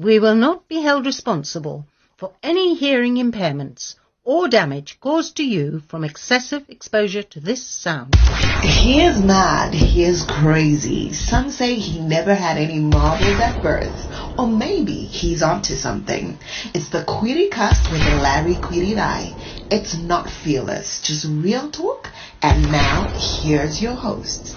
We will not be held responsible for any hearing impairments or damage caused to you from excessive exposure to this sound. He is mad. He is crazy. Some say he never had any marbles at birth. Or maybe he's onto something. It's the Query Cast with Larry Query. It's not fearless, just real talk. And now, here's your host.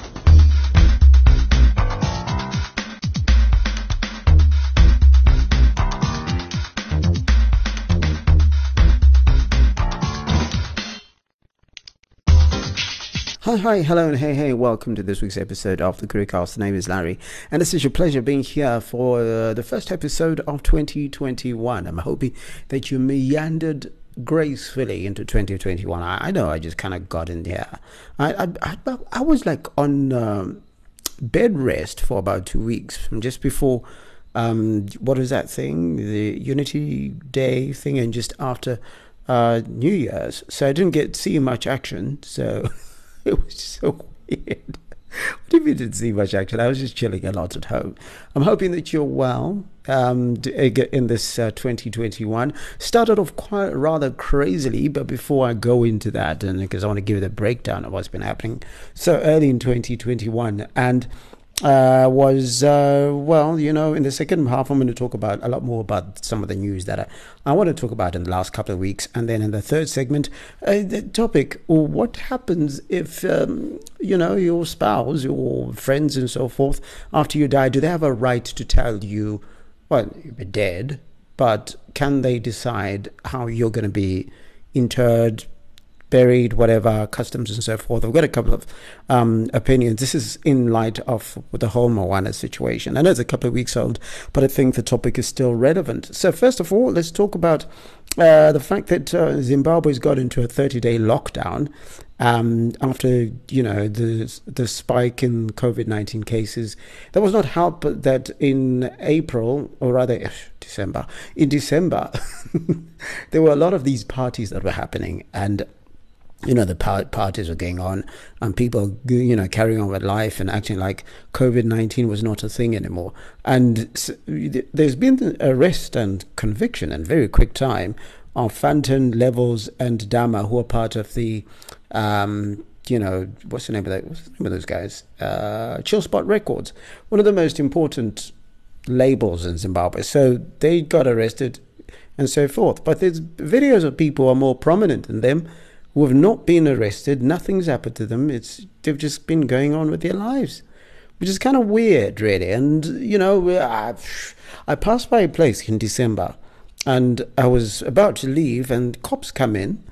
Hi, hi, hello, and hey, hey, welcome to this week's episode of the Careercast. The name is Larry, and it's such a pleasure being here for uh, the first episode of 2021. I'm hoping that you meandered gracefully into 2021. I, I know I just kind of got in here. I, I, I, I was like on um, bed rest for about two weeks, from just before. Um, what is that thing? The Unity Day thing, and just after uh, New Year's. So I didn't get see much action. So. it was so weird. What do you didn't see much action? I was just chilling a lot at home. I'm hoping that you're well um, in this uh, 2021. Started off quite rather crazily, but before I go into that, and because I want to give you the breakdown of what's been happening so early in 2021, and uh, was uh, well, you know, in the second half, I'm going to talk about a lot more about some of the news that I, I want to talk about in the last couple of weeks, and then in the third segment, uh, the topic: what happens if um, you know your spouse, your friends, and so forth, after you die, do they have a right to tell you, well, you're dead, but can they decide how you're going to be interred? Buried, whatever, customs and so forth. I've got a couple of um, opinions. This is in light of the whole Moana situation. I know it's a couple of weeks old, but I think the topic is still relevant. So, first of all, let's talk about uh, the fact that uh, Zimbabwe's got into a 30 day lockdown. Um, after you know the the spike in COVID nineteen cases, that was not helped that in April or rather December, in December, there were a lot of these parties that were happening, and you know the parties were going on and people you know carrying on with life and acting like covid-19 was not a thing anymore and there's been arrest and conviction in very quick time of Fantan, Levels, and Dama, who are part of the, um, you know, what's the name of that? What's the name of those guys? Uh, Chill Spot Records, one of the most important labels in Zimbabwe. So they got arrested and so forth. But there's videos of people who are more prominent than them who have not been arrested. Nothing's happened to them. It's they've just been going on with their lives, which is kind of weird, really. And you know, I, I passed by a place in December, and I was about to leave, and cops come in.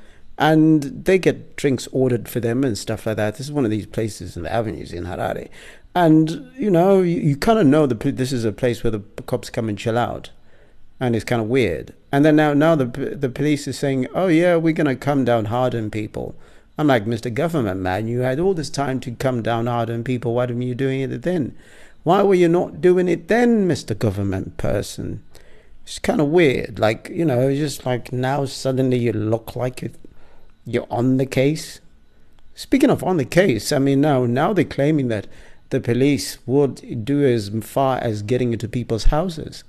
And they get drinks ordered for them and stuff like that. This is one of these places in the avenues in Harare. And, you know, you, you kind of know that this is a place where the cops come and chill out and it's kind of weird. And then now, now the the police is saying, "Oh yeah, we're gonna come down hard on people." I'm like, Mr. Government man, you had all this time to come down hard on people. Why didn't you doing it then? Why were you not doing it then, Mr. Government person? It's kind of weird. Like you know, it's just like now suddenly you look like you're on the case. Speaking of on the case, I mean now now they're claiming that the police would do as far as getting into people's houses.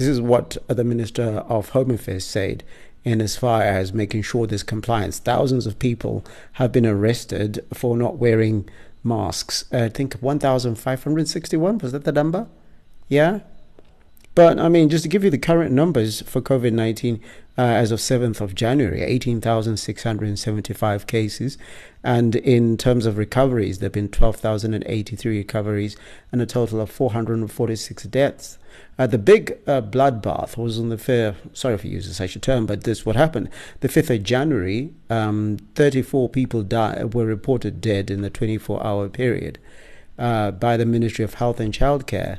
This is what the Minister of Home Affairs said in as far as making sure there's compliance. Thousands of people have been arrested for not wearing masks. Uh, I think 1,561 was that the number? Yeah. But I mean, just to give you the current numbers for COVID 19 uh, as of 7th of January 18,675 cases. And in terms of recoveries, there have been 12,083 recoveries and a total of 446 deaths. Uh, the big uh, bloodbath was on the fair, sorry I use such a term, but this is what happened. The 5th of January, um, 34 people died, were reported dead in the 24 hour period uh, by the Ministry of Health and Childcare.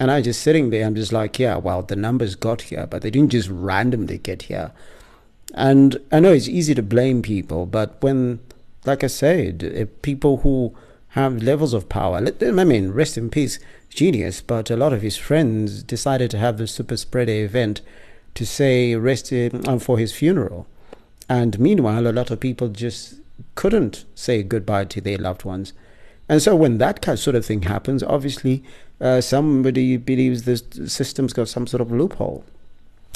And I'm just sitting there, I'm just like, yeah, well, the numbers got here, but they didn't just randomly get here. And I know it's easy to blame people, but when, like I said, people who have levels of power, let them, I mean, rest in peace, genius, but a lot of his friends decided to have the super spreader event to say rest um, for his funeral. And meanwhile, a lot of people just couldn't say goodbye to their loved ones. And so when that sort of thing happens, obviously uh, somebody believes the system's got some sort of loophole.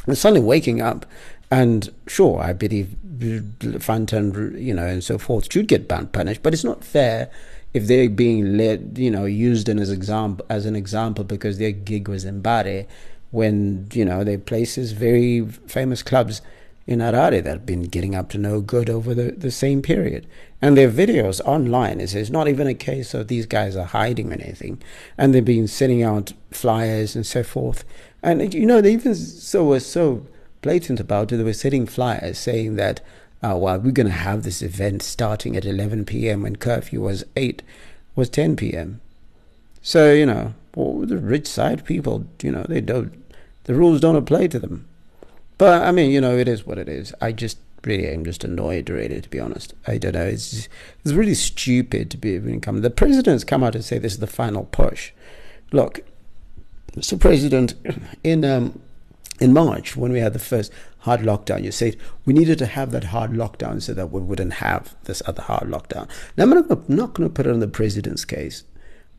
And suddenly waking up, and sure, I believe Fantan, you know, and so forth should get banned, punished, but it's not fair if they're being led, you know, used as example as an example because their gig was in Bari, when you know they places very famous clubs in Harare that have been getting up to no good over the, the same period. And their videos online is it's not even a case of these guys are hiding or anything. And they've been sending out flyers and so forth. And you know, they even so were so blatant about it. They were sending flyers saying that, oh, well, we're going to have this event starting at 11 p.m. when curfew was 8, was 10 p.m. So, you know, well, the rich side people, you know, they don't, the rules don't apply to them. But I mean, you know, it is what it is. I just really am just annoyed, really, to be honest. I don't know. It's it's really stupid to be even come. The president's come out and say this is the final push. Look, Mr. President, in um, in March when we had the first hard lockdown, you said we needed to have that hard lockdown so that we wouldn't have this other hard lockdown. Now I'm not, going to put it on the president's case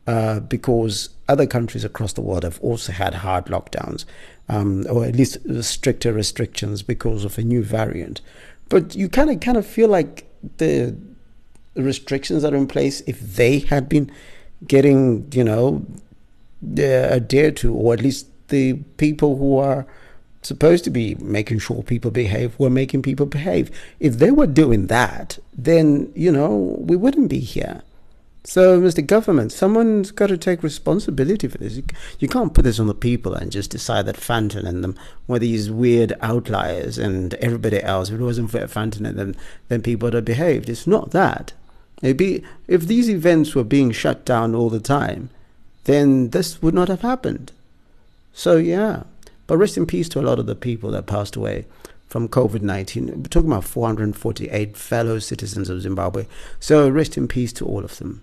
uh, because other countries across the world have also had hard lockdowns, um, or at least stricter restrictions because of a new variant. But you kind of kind of feel like the restrictions that are in place, if they had been getting, you know, adhered to, or at least the people who are supposed to be making sure people behave were making people behave. If they were doing that, then, you know, we wouldn't be here. So, Mr. Government, someone's got to take responsibility for this. You can't put this on the people and just decide that Fantan and them were these weird outliers and everybody else. If it wasn't for Fantan and them, then people would have behaved. It's not that. Maybe if these events were being shut down all the time, then this would not have happened. So, yeah. But rest in peace to a lot of the people that passed away from COVID 19. We're talking about 448 fellow citizens of Zimbabwe. So, rest in peace to all of them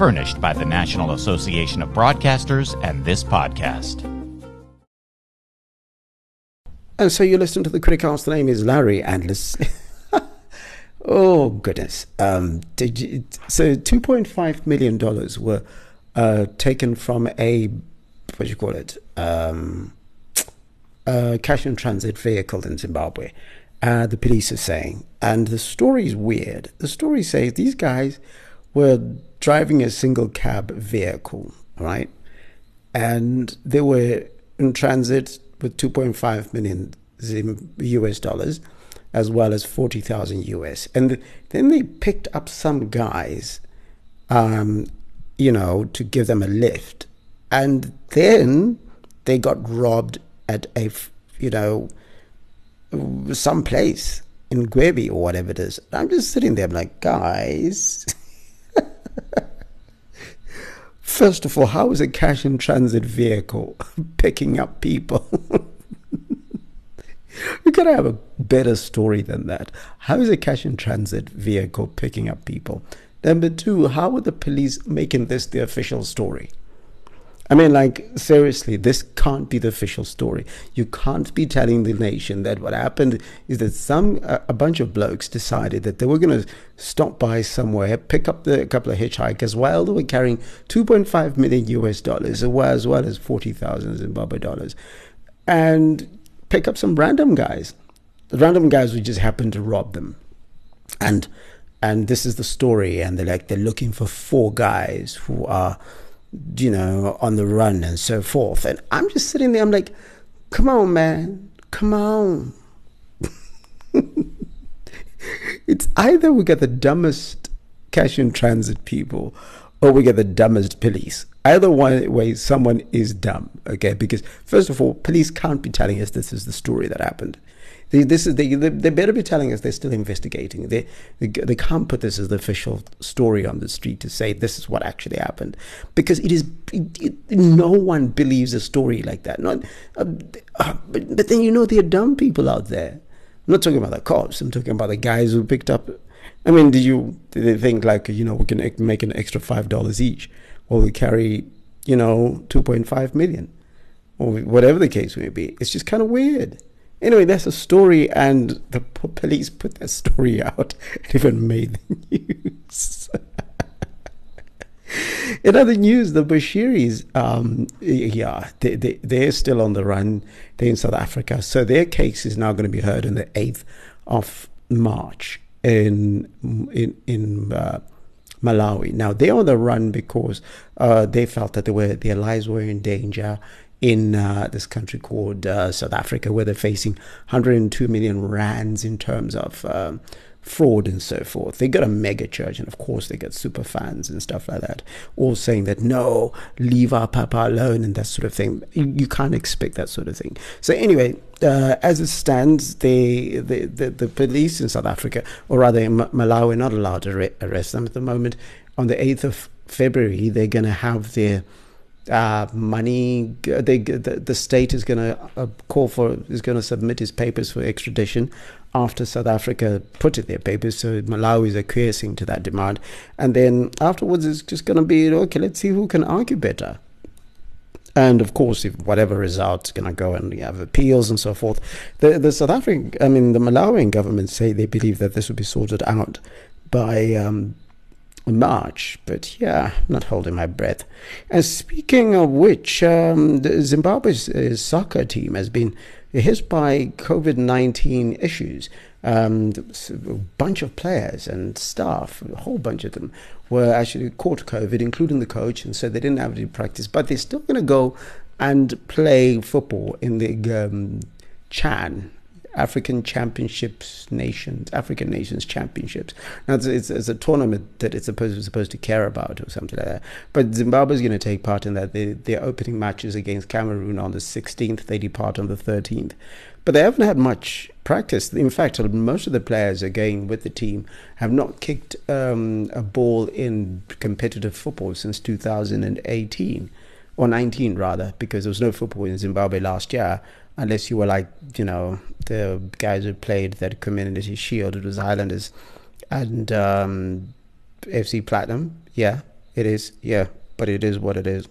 furnished by the National Association of Broadcasters and this podcast. And so you listen to the Criticast. The name is Larry Andless. oh goodness! Um, you, so two point five million dollars were uh, taken from a what do you call it? Um, cash in transit vehicle in Zimbabwe. Uh, the police are saying, and the story is weird. The story says these guys were driving a single cab vehicle, right? And they were in transit with 2.5 million US dollars as well as 40,000 US. And then they picked up some guys, um, you know, to give them a lift. And then they got robbed at a, you know, some place in Gwebi or whatever it is. I'm just sitting there, I'm like, guys. First of all, how is a cash in transit vehicle picking up people? we gotta have a better story than that. How is a cash in transit vehicle picking up people? Number two, how are the police making this the official story? I mean, like, seriously, this can't be the official story. You can't be telling the nation that what happened is that some, a, a bunch of blokes decided that they were going to stop by somewhere, pick up the, a couple of hitchhikers while they were carrying 2.5 million US dollars, as well as 40,000 Zimbabwe dollars, and pick up some random guys. The random guys who just happened to rob them. And, and this is the story. And they're like, they're looking for four guys who are you know, on the run and so forth. And I'm just sitting there, I'm like, come on, man, come on. it's either we get the dumbest cash in transit people or we get the dumbest police. Either one way, someone is dumb. Okay, because first of all, police can't be telling us this is the story that happened. They, this is they, they, better be telling us they're still investigating. They, they they can't put this as the official story on the street to say this is what actually happened, because it is it, it, no one believes a story like that. Not, uh, uh, but but then you know there are dumb people out there. I'm not talking about the cops. I'm talking about the guys who picked up. I mean, did you did they think like you know we can make an extra five dollars each, or we carry you know two point five million, or whatever the case may be? It's just kind of weird. Anyway, that's a story, and the police put that story out and even made the news. In other news, the Bushiris, um, yeah, they, they, they're still on the run. They're in South Africa. So their case is now going to be heard on the 8th of March in, in, in uh, Malawi. Now, they're on the run because uh, they felt that they were, their lives were in danger in uh, this country called uh, South Africa, where they're facing 102 million rands in terms of um, fraud and so forth. They got a mega church, and of course, they got super fans and stuff like that, all saying that no, leave our papa alone and that sort of thing. You, you can't expect that sort of thing. So, anyway, uh, as it stands, the, the, the, the, police in South Africa, or rather in Malawi, are not allowed to arrest them at the moment. On the 8th of February, they're going to have their uh, money. They, the, the state is going to uh, call for is going to submit his papers for extradition after South Africa put in their papers. So Malawi is acquiescing to that demand, and then afterwards it's just going to be okay. Let's see who can argue better. And of course, if whatever result's going to go and you have appeals and so forth, the the South African, I mean, the Malawian government say they believe that this will be sorted out by um, March, but yeah, I'm not holding my breath. And speaking of which, um, Zimbabwe's uh, soccer team has been hit by COVID 19 issues. Um, a bunch of players and staff, a whole bunch of them, were actually caught COVID, including the coach, and so they didn't have any practice. But they're still going to go and play football in the um, Chan African Championships Nations, African Nations Championships. Now it's, it's, it's, a tournament that it's supposed supposed to care about or something like that. But Zimbabwe is going to take part in that. They, their opening matches against Cameroon on the 16th. They depart on the 13th. But they haven't had much practice. In fact, most of the players again with the team have not kicked um, a ball in competitive football since 2018 or 19 rather, because there was no football in Zimbabwe last year unless you were like you know the guys who played that community shield it was Highlanders and um, FC Platinum yeah it is yeah but it is what it is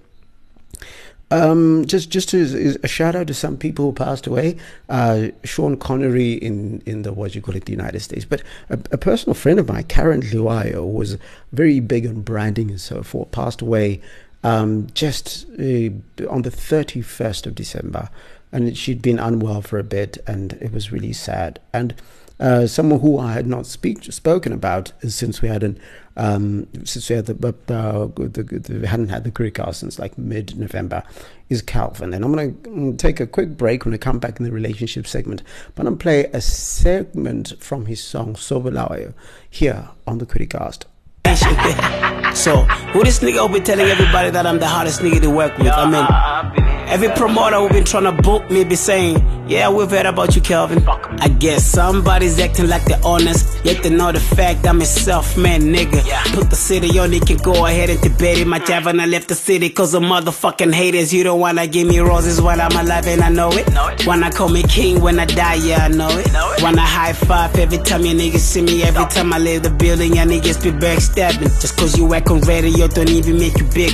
um, just just as a shout out to some people who passed away. Uh, Sean Connery in, in the what you call it, the United States. But a, a personal friend of mine, Karen Liwayo, was very big on branding and so forth. Passed away um, just uh, on the thirty first of December and she'd been unwell for a bit, and it was really sad. And uh, someone who I had not speak, spoken about since we hadn't um, since we had the, uh, the, the, hadn't had the Criticast since like mid November is Calvin. And I'm going to take a quick break when I come back in the relationship segment. But I'm play a segment from his song "Sober Sobulayo here on the Criticast. so, who this nigga will be telling everybody that I'm the hottest nigga to work with? I mean, Every promoter who been trying to book me be saying, Yeah, we've heard about you, Kelvin. I guess somebody's acting like they're honest, yet they know the fact I'm a self-made nigga. Put the city on, they can go ahead and debate it. My tavern, I left the city cause of motherfucking haters. You don't wanna give me roses while I'm alive and I know it. Wanna call me king when I die, yeah, I know it. Wanna high five every time you niggas see me. Every time I leave the building, ya niggas be backstabbing. Just cause you act on radio don't even make you big.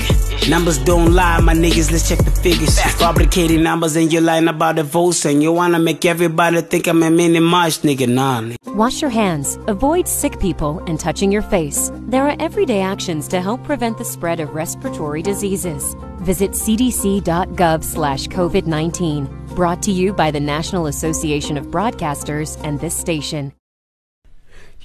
Numbers don't lie, my niggas, let's check the figures. Fabricating numbers and you're lying about the votes and you wanna make everybody think I'm a mini March nigga, nah. Wash your hands, avoid sick people, and touching your face. There are everyday actions to help prevent the spread of respiratory diseases. Visit cdc.gov slash COVID 19. Brought to you by the National Association of Broadcasters and this station.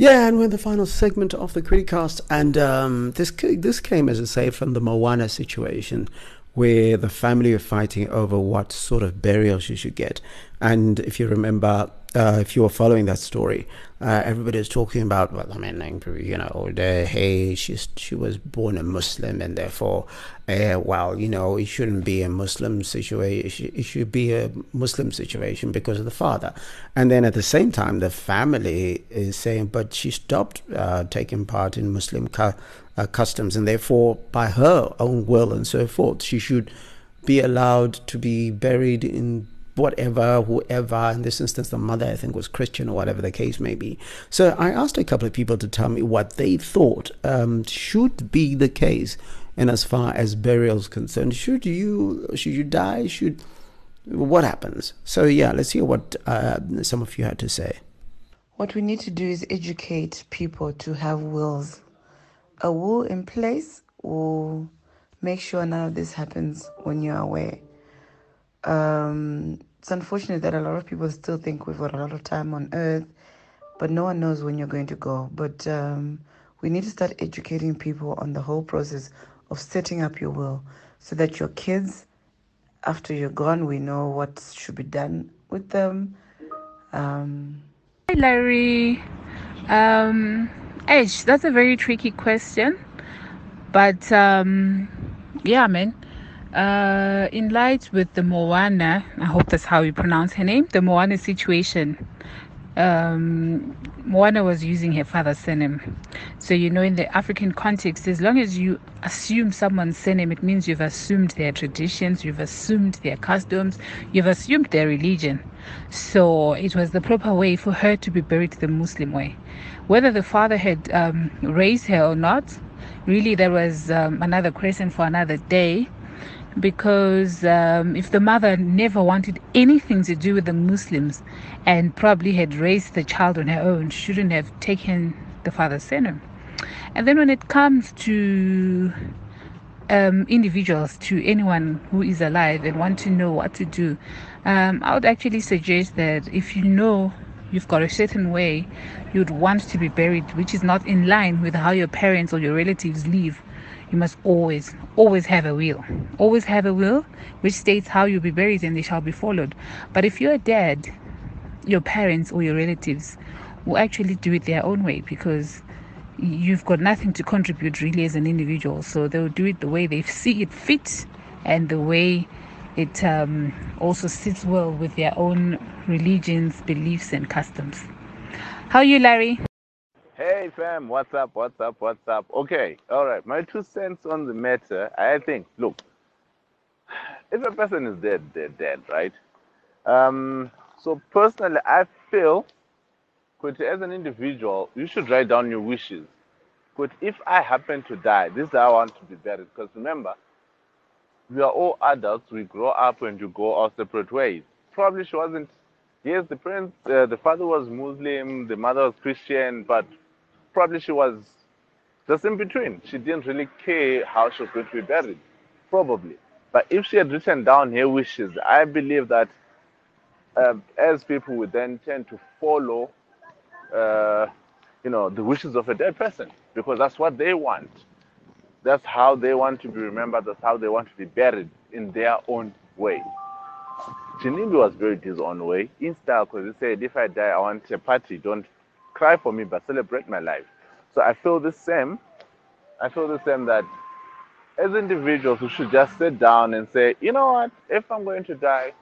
Yeah, and we're in the final segment of the Criticast, and um, this this came, as I say, from the Moana situation, where the family are fighting over what sort of burial she should get. And if you remember, uh, if you were following that story, uh, everybody was talking about, well, I mean, you know, the, hey, she's, she was born a Muslim and therefore, uh, well, you know, it shouldn't be a Muslim situation. It should be a Muslim situation because of the father. And then at the same time, the family is saying, but she stopped uh, taking part in Muslim cu- uh, customs and therefore, by her own will and so forth, she should be allowed to be buried in whatever, whoever, in this instance, the mother, I think, was Christian or whatever the case may be. So I asked a couple of people to tell me what they thought um, should be the case. And as far as burials concerned, should you should you die? Should what happens? So yeah, let's hear what uh, some of you had to say. What we need to do is educate people to have wills. A will in place will make sure none of this happens when you're away. Um, it's unfortunate that a lot of people still think we've got a lot of time on earth, but no one knows when you're going to go. But um, we need to start educating people on the whole process of setting up your will so that your kids, after you're gone, we know what should be done with them. Um, Hi, Larry. Um, Edge, that's a very tricky question. But um, yeah, man. Uh, in light with the Moana, I hope that's how you pronounce her name, the Moana situation. Um, Moana was using her father's surname. So, you know, in the African context, as long as you assume someone's surname, it means you've assumed their traditions, you've assumed their customs, you've assumed their religion. So, it was the proper way for her to be buried the Muslim way. Whether the father had um, raised her or not, really, there was um, another question for another day because um, if the mother never wanted anything to do with the Muslims and probably had raised the child on her own, shouldn't have taken the father's surname. And then when it comes to um, individuals, to anyone who is alive and want to know what to do, um, I would actually suggest that if you know you've got a certain way you'd want to be buried, which is not in line with how your parents or your relatives live, you must always, always have a will. Always have a will which states how you'll be buried and they shall be followed. But if you're dead, your parents or your relatives will actually do it their own way because you've got nothing to contribute really as an individual. So they'll do it the way they see it fit and the way it um, also sits well with their own religions, beliefs, and customs. How are you, Larry? Hey fam, what's up? What's up? What's up? Okay, all right. My two cents on the matter. I think, look, if a person is dead, they're dead, right? Um, so personally, I feel, but as an individual, you should write down your wishes. But if I happen to die, this is how I want to be buried. Because remember, we are all adults. We grow up and you go our separate ways. Probably she wasn't. Yes, the parents, uh, the father was Muslim, the mother was Christian, but probably she was just in between. She didn't really care how she was going to be buried, probably. But if she had written down her wishes, I believe that uh, as people would then tend to follow, uh, you know, the wishes of a dead person because that's what they want. That's how they want to be remembered. That's how they want to be buried in their own way. Ginimbi was buried his own way in style because he said, if I die, I want a party. Don't cry for me, but celebrate my life. So I feel the same. I feel the same that as individuals, we should just sit down and say, you know what, if I'm going to die,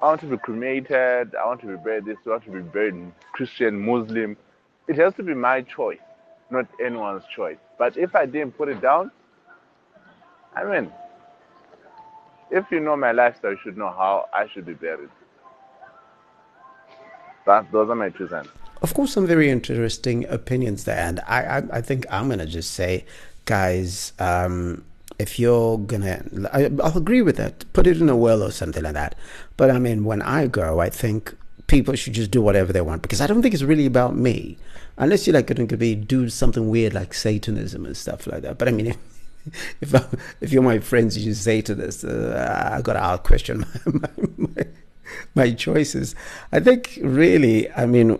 I want to be cremated, I want to be buried this, I want to be buried Christian, Muslim. It has to be my choice, not anyone's choice. But if I didn't put it down, I mean, if you know my lifestyle, you should know how I should be buried. That, those are my two cents. Of course, some very interesting opinions there, and I, I, I think I'm gonna just say, guys, um, if you're gonna, I, I'll agree with that. Put it in a will or something like that. But I mean, when I go, I think people should just do whatever they want because I don't think it's really about me, unless you're like going to be do something weird like Satanism and stuff like that. But I mean. If, if, if you're my friends, you say to this, uh, I gotta question my, my, my my choices. I think really, I mean,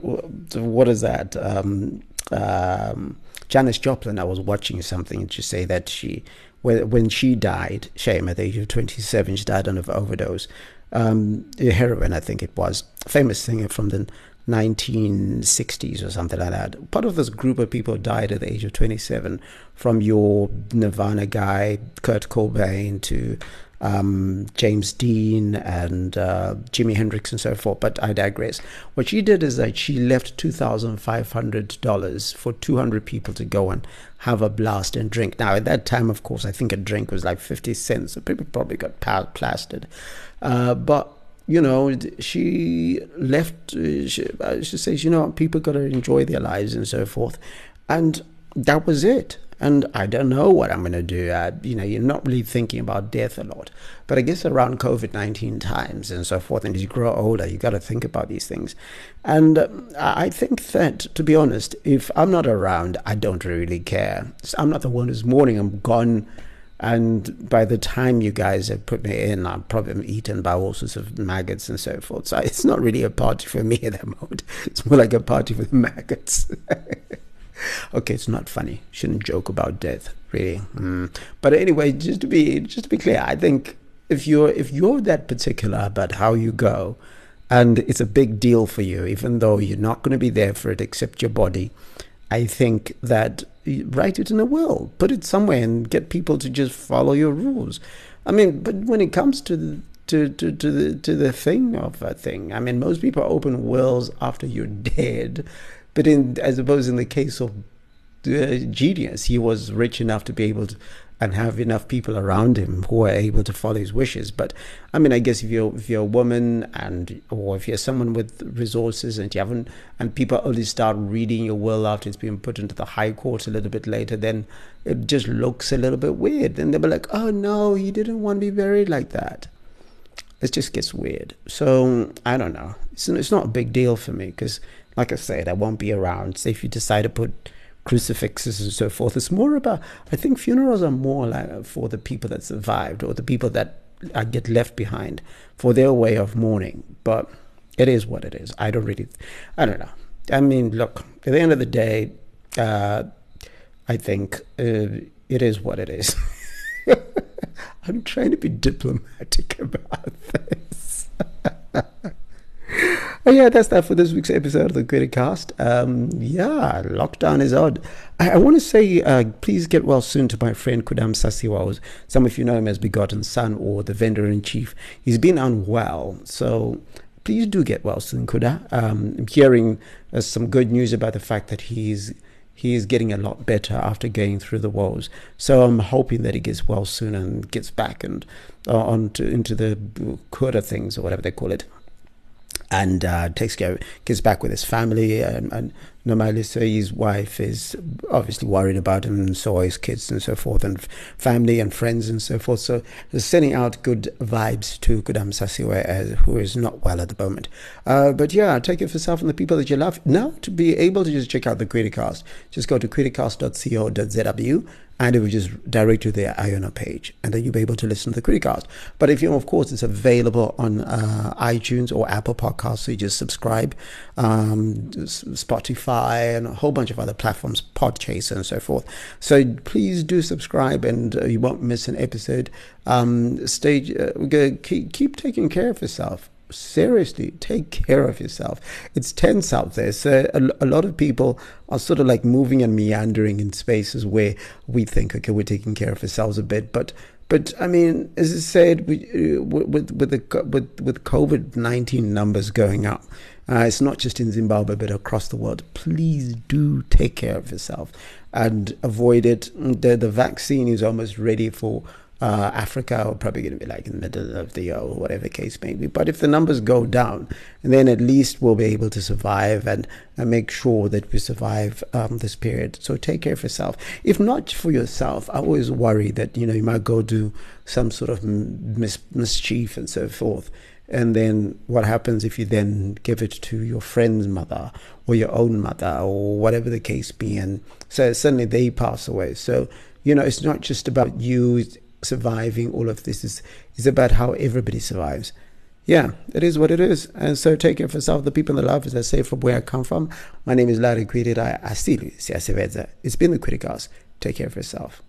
what is that? Um, um, Janis Joplin. I was watching something to say that she, when, when she died, shame at the age of 27, she died of an overdose. um, heroin, I think it was, famous singer from the 1960s or something like that. Part of this group of people died at the age of 27, from your Nirvana guy, Kurt Cobain, to um, James Dean and uh, Jimi Hendrix and so forth. But I digress. What she did is that she left $2,500 for 200 people to go and have a blast and drink. Now, at that time, of course, I think a drink was like 50 cents. So people probably got plastered. Uh, but you know, she left. Uh, she, she says, you know, people got to enjoy their lives and so forth, and that was it. And I don't know what I'm going to do. Uh, you know, you're not really thinking about death a lot. But I guess around COVID 19 times and so forth, and as you grow older, you've got to think about these things. And uh, I think that, to be honest, if I'm not around, I don't really care. I'm not the one who's mourning, I'm gone. And by the time you guys have put me in, I'm probably eaten by all sorts of maggots and so forth. So it's not really a party for me at that moment. It's more like a party for the maggots. okay, it's not funny. Shouldn't joke about death, really. Mm. But anyway, just to be just to be clear, I think if you're if you're that particular about how you go, and it's a big deal for you, even though you're not going to be there for it except your body, I think that write it in a will, put it somewhere, and get people to just follow your rules. I mean, but when it comes to the to, to, to the to the thing of a thing. I mean, most people open wills after you're dead, but in I suppose in the case of uh, genius, he was rich enough to be able to and have enough people around him who are able to follow his wishes. But I mean, I guess if you're if you're a woman and or if you're someone with resources and you haven't and people only start reading your will after it's been put into the high court a little bit later, then it just looks a little bit weird. And they'll be like, "Oh no, he didn't want to be buried like that." It just gets weird. So I don't know. It's it's not a big deal for me because like I said, I won't be around. So if you decide to put crucifixes and so forth, it's more about, I think funerals are more like for the people that survived or the people that uh, get left behind for their way of mourning. But it is what it is. I don't really, I don't know. I mean, look, at the end of the day, uh, I think uh, it is what it is. I'm trying to be diplomatic about this. Oh, yeah, that's that for this week's episode of the Criticast. Um, yeah, lockdown is odd. I, I want to say, uh, please get well soon to my friend Kuda Musasiwa. Some of you know him as Begotten Son or the vendor in chief. He's been unwell, so please do get well soon, Kuda. Um, I'm hearing uh, some good news about the fact that he's he is getting a lot better after going through the woes. So I'm hoping that he gets well soon and gets back and uh, into the Kura things or whatever they call it and uh, takes care, gets back with his family. And, and normally, so his wife is obviously worried about him, and so are his kids and so forth, and family and friends and so forth. So, sending out good vibes to Kuda Musasiwa, uh, who is not well at the moment. Uh, but yeah, take it for yourself and the people that you love. Now, to be able to just check out the Criticast, just go to criticast.co.zw and it will just direct you to the Iona page, and then you'll be able to listen to the Criticast. But if you, of course, it's available on uh, iTunes or Apple Podcasts, so you just subscribe, um, Spotify, and a whole bunch of other platforms, Podchaser, and so forth. So please do subscribe, and uh, you won't miss an episode. Um, stay, uh, keep, keep taking care of yourself seriously take care of yourself it's tense out there so a, a, lot of people are sort of like moving and meandering in spaces where we think okay we're taking care of ourselves a bit but but I mean, as I said, we, uh, with with the with with COVID nineteen numbers going up, uh, it's not just in Zimbabwe but across the world. Please do take care of yourself and avoid it. The the vaccine is almost ready for uh, Africa are probably going to be like in the middle of the year or whatever case may be. But if the numbers go down, then at least we'll be able to survive and, and make sure that we survive um, this period. So take care of yourself. If not for yourself, I always worry that you know you might go do some sort of mis- mischief and so forth. And then what happens if you then give it to your friend's mother or your own mother or whatever the case be? And so suddenly they pass away. So, you know, it's not just about you surviving all of this is is about how everybody survives. Yeah it is what it is. And so take care of yourself. The people in the love as i say from where i come from my name is larry Quidid. i still it's been the criticals take care of yourself